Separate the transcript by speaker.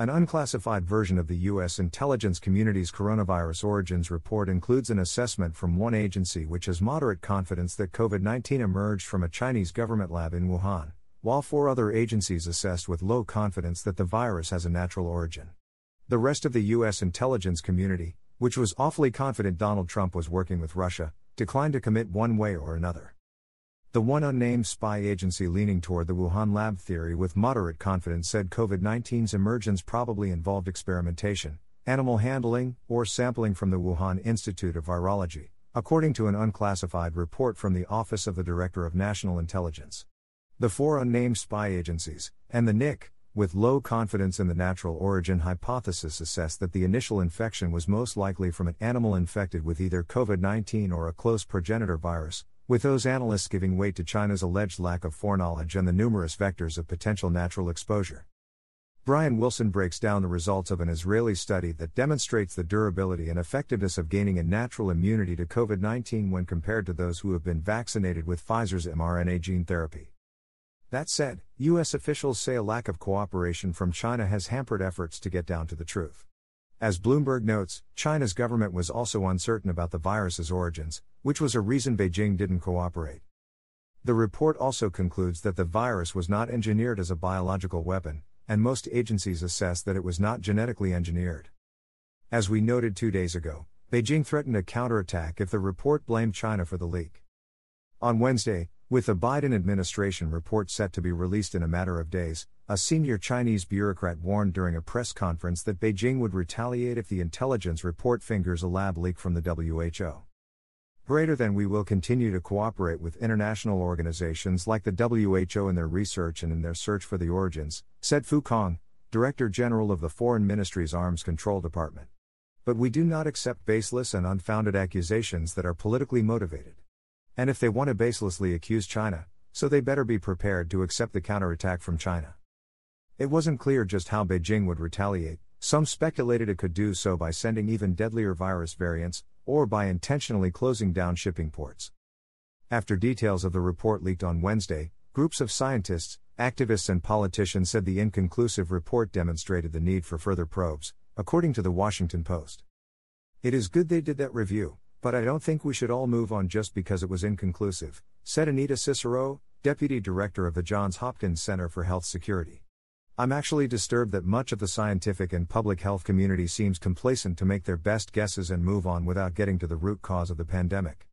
Speaker 1: An unclassified version of the U.S. intelligence community's coronavirus origins report includes an assessment from one agency which has moderate confidence that COVID 19 emerged from a Chinese government lab in Wuhan, while four other agencies assessed with low confidence that the virus has a natural origin. The rest of the U.S. intelligence community, which was awfully confident Donald Trump was working with Russia, declined to commit one way or another. The one unnamed spy agency leaning toward the Wuhan lab theory with moderate confidence said COVID 19's emergence probably involved experimentation, animal handling, or sampling from the Wuhan Institute of Virology, according to an unclassified report from the Office of the Director of National Intelligence. The four unnamed spy agencies, and the NIC, with low confidence in the natural origin hypothesis, assessed that the initial infection was most likely from an animal infected with either COVID 19 or a close progenitor virus, with those analysts giving weight to China's alleged lack of foreknowledge and the numerous vectors of potential natural exposure. Brian Wilson breaks down the results of an Israeli study that demonstrates the durability and effectiveness of gaining a natural immunity to COVID 19 when compared to those who have been vaccinated with Pfizer's mRNA gene therapy. That said, U.S. officials say a lack of cooperation from China has hampered efforts to get down to the truth. As Bloomberg notes, China's government was also uncertain about the virus's origins, which was a reason Beijing didn't cooperate. The report also concludes that the virus was not engineered as a biological weapon, and most agencies assess that it was not genetically engineered. As we noted two days ago, Beijing threatened a counterattack if the report blamed China for the leak. On Wednesday, with the Biden administration report set to be released in a matter of days, a senior Chinese bureaucrat warned during a press conference that Beijing would retaliate if the intelligence report fingers a lab leak from the WHO. Greater than we will continue to cooperate with international organizations like the WHO in their research and in their search for the origins, said Fu Cong, Director General of the Foreign Ministry's Arms Control Department. But we do not accept baseless and unfounded accusations that are politically motivated. And if they want to baselessly accuse China, so they better be prepared to accept the counterattack from China. It wasn't clear just how Beijing would retaliate, some speculated it could do so by sending even deadlier virus variants, or by intentionally closing down shipping ports. After details of the report leaked on Wednesday, groups of scientists, activists, and politicians said the inconclusive report demonstrated the need for further probes, according to the Washington Post. It is good they did that review, but I don't think we should all move on just because it was inconclusive, said Anita Cicero, Deputy Director of the Johns Hopkins Center for Health Security. I'm actually disturbed that much of the scientific and public health community seems complacent to make their best guesses and move on without getting to the root cause of the pandemic.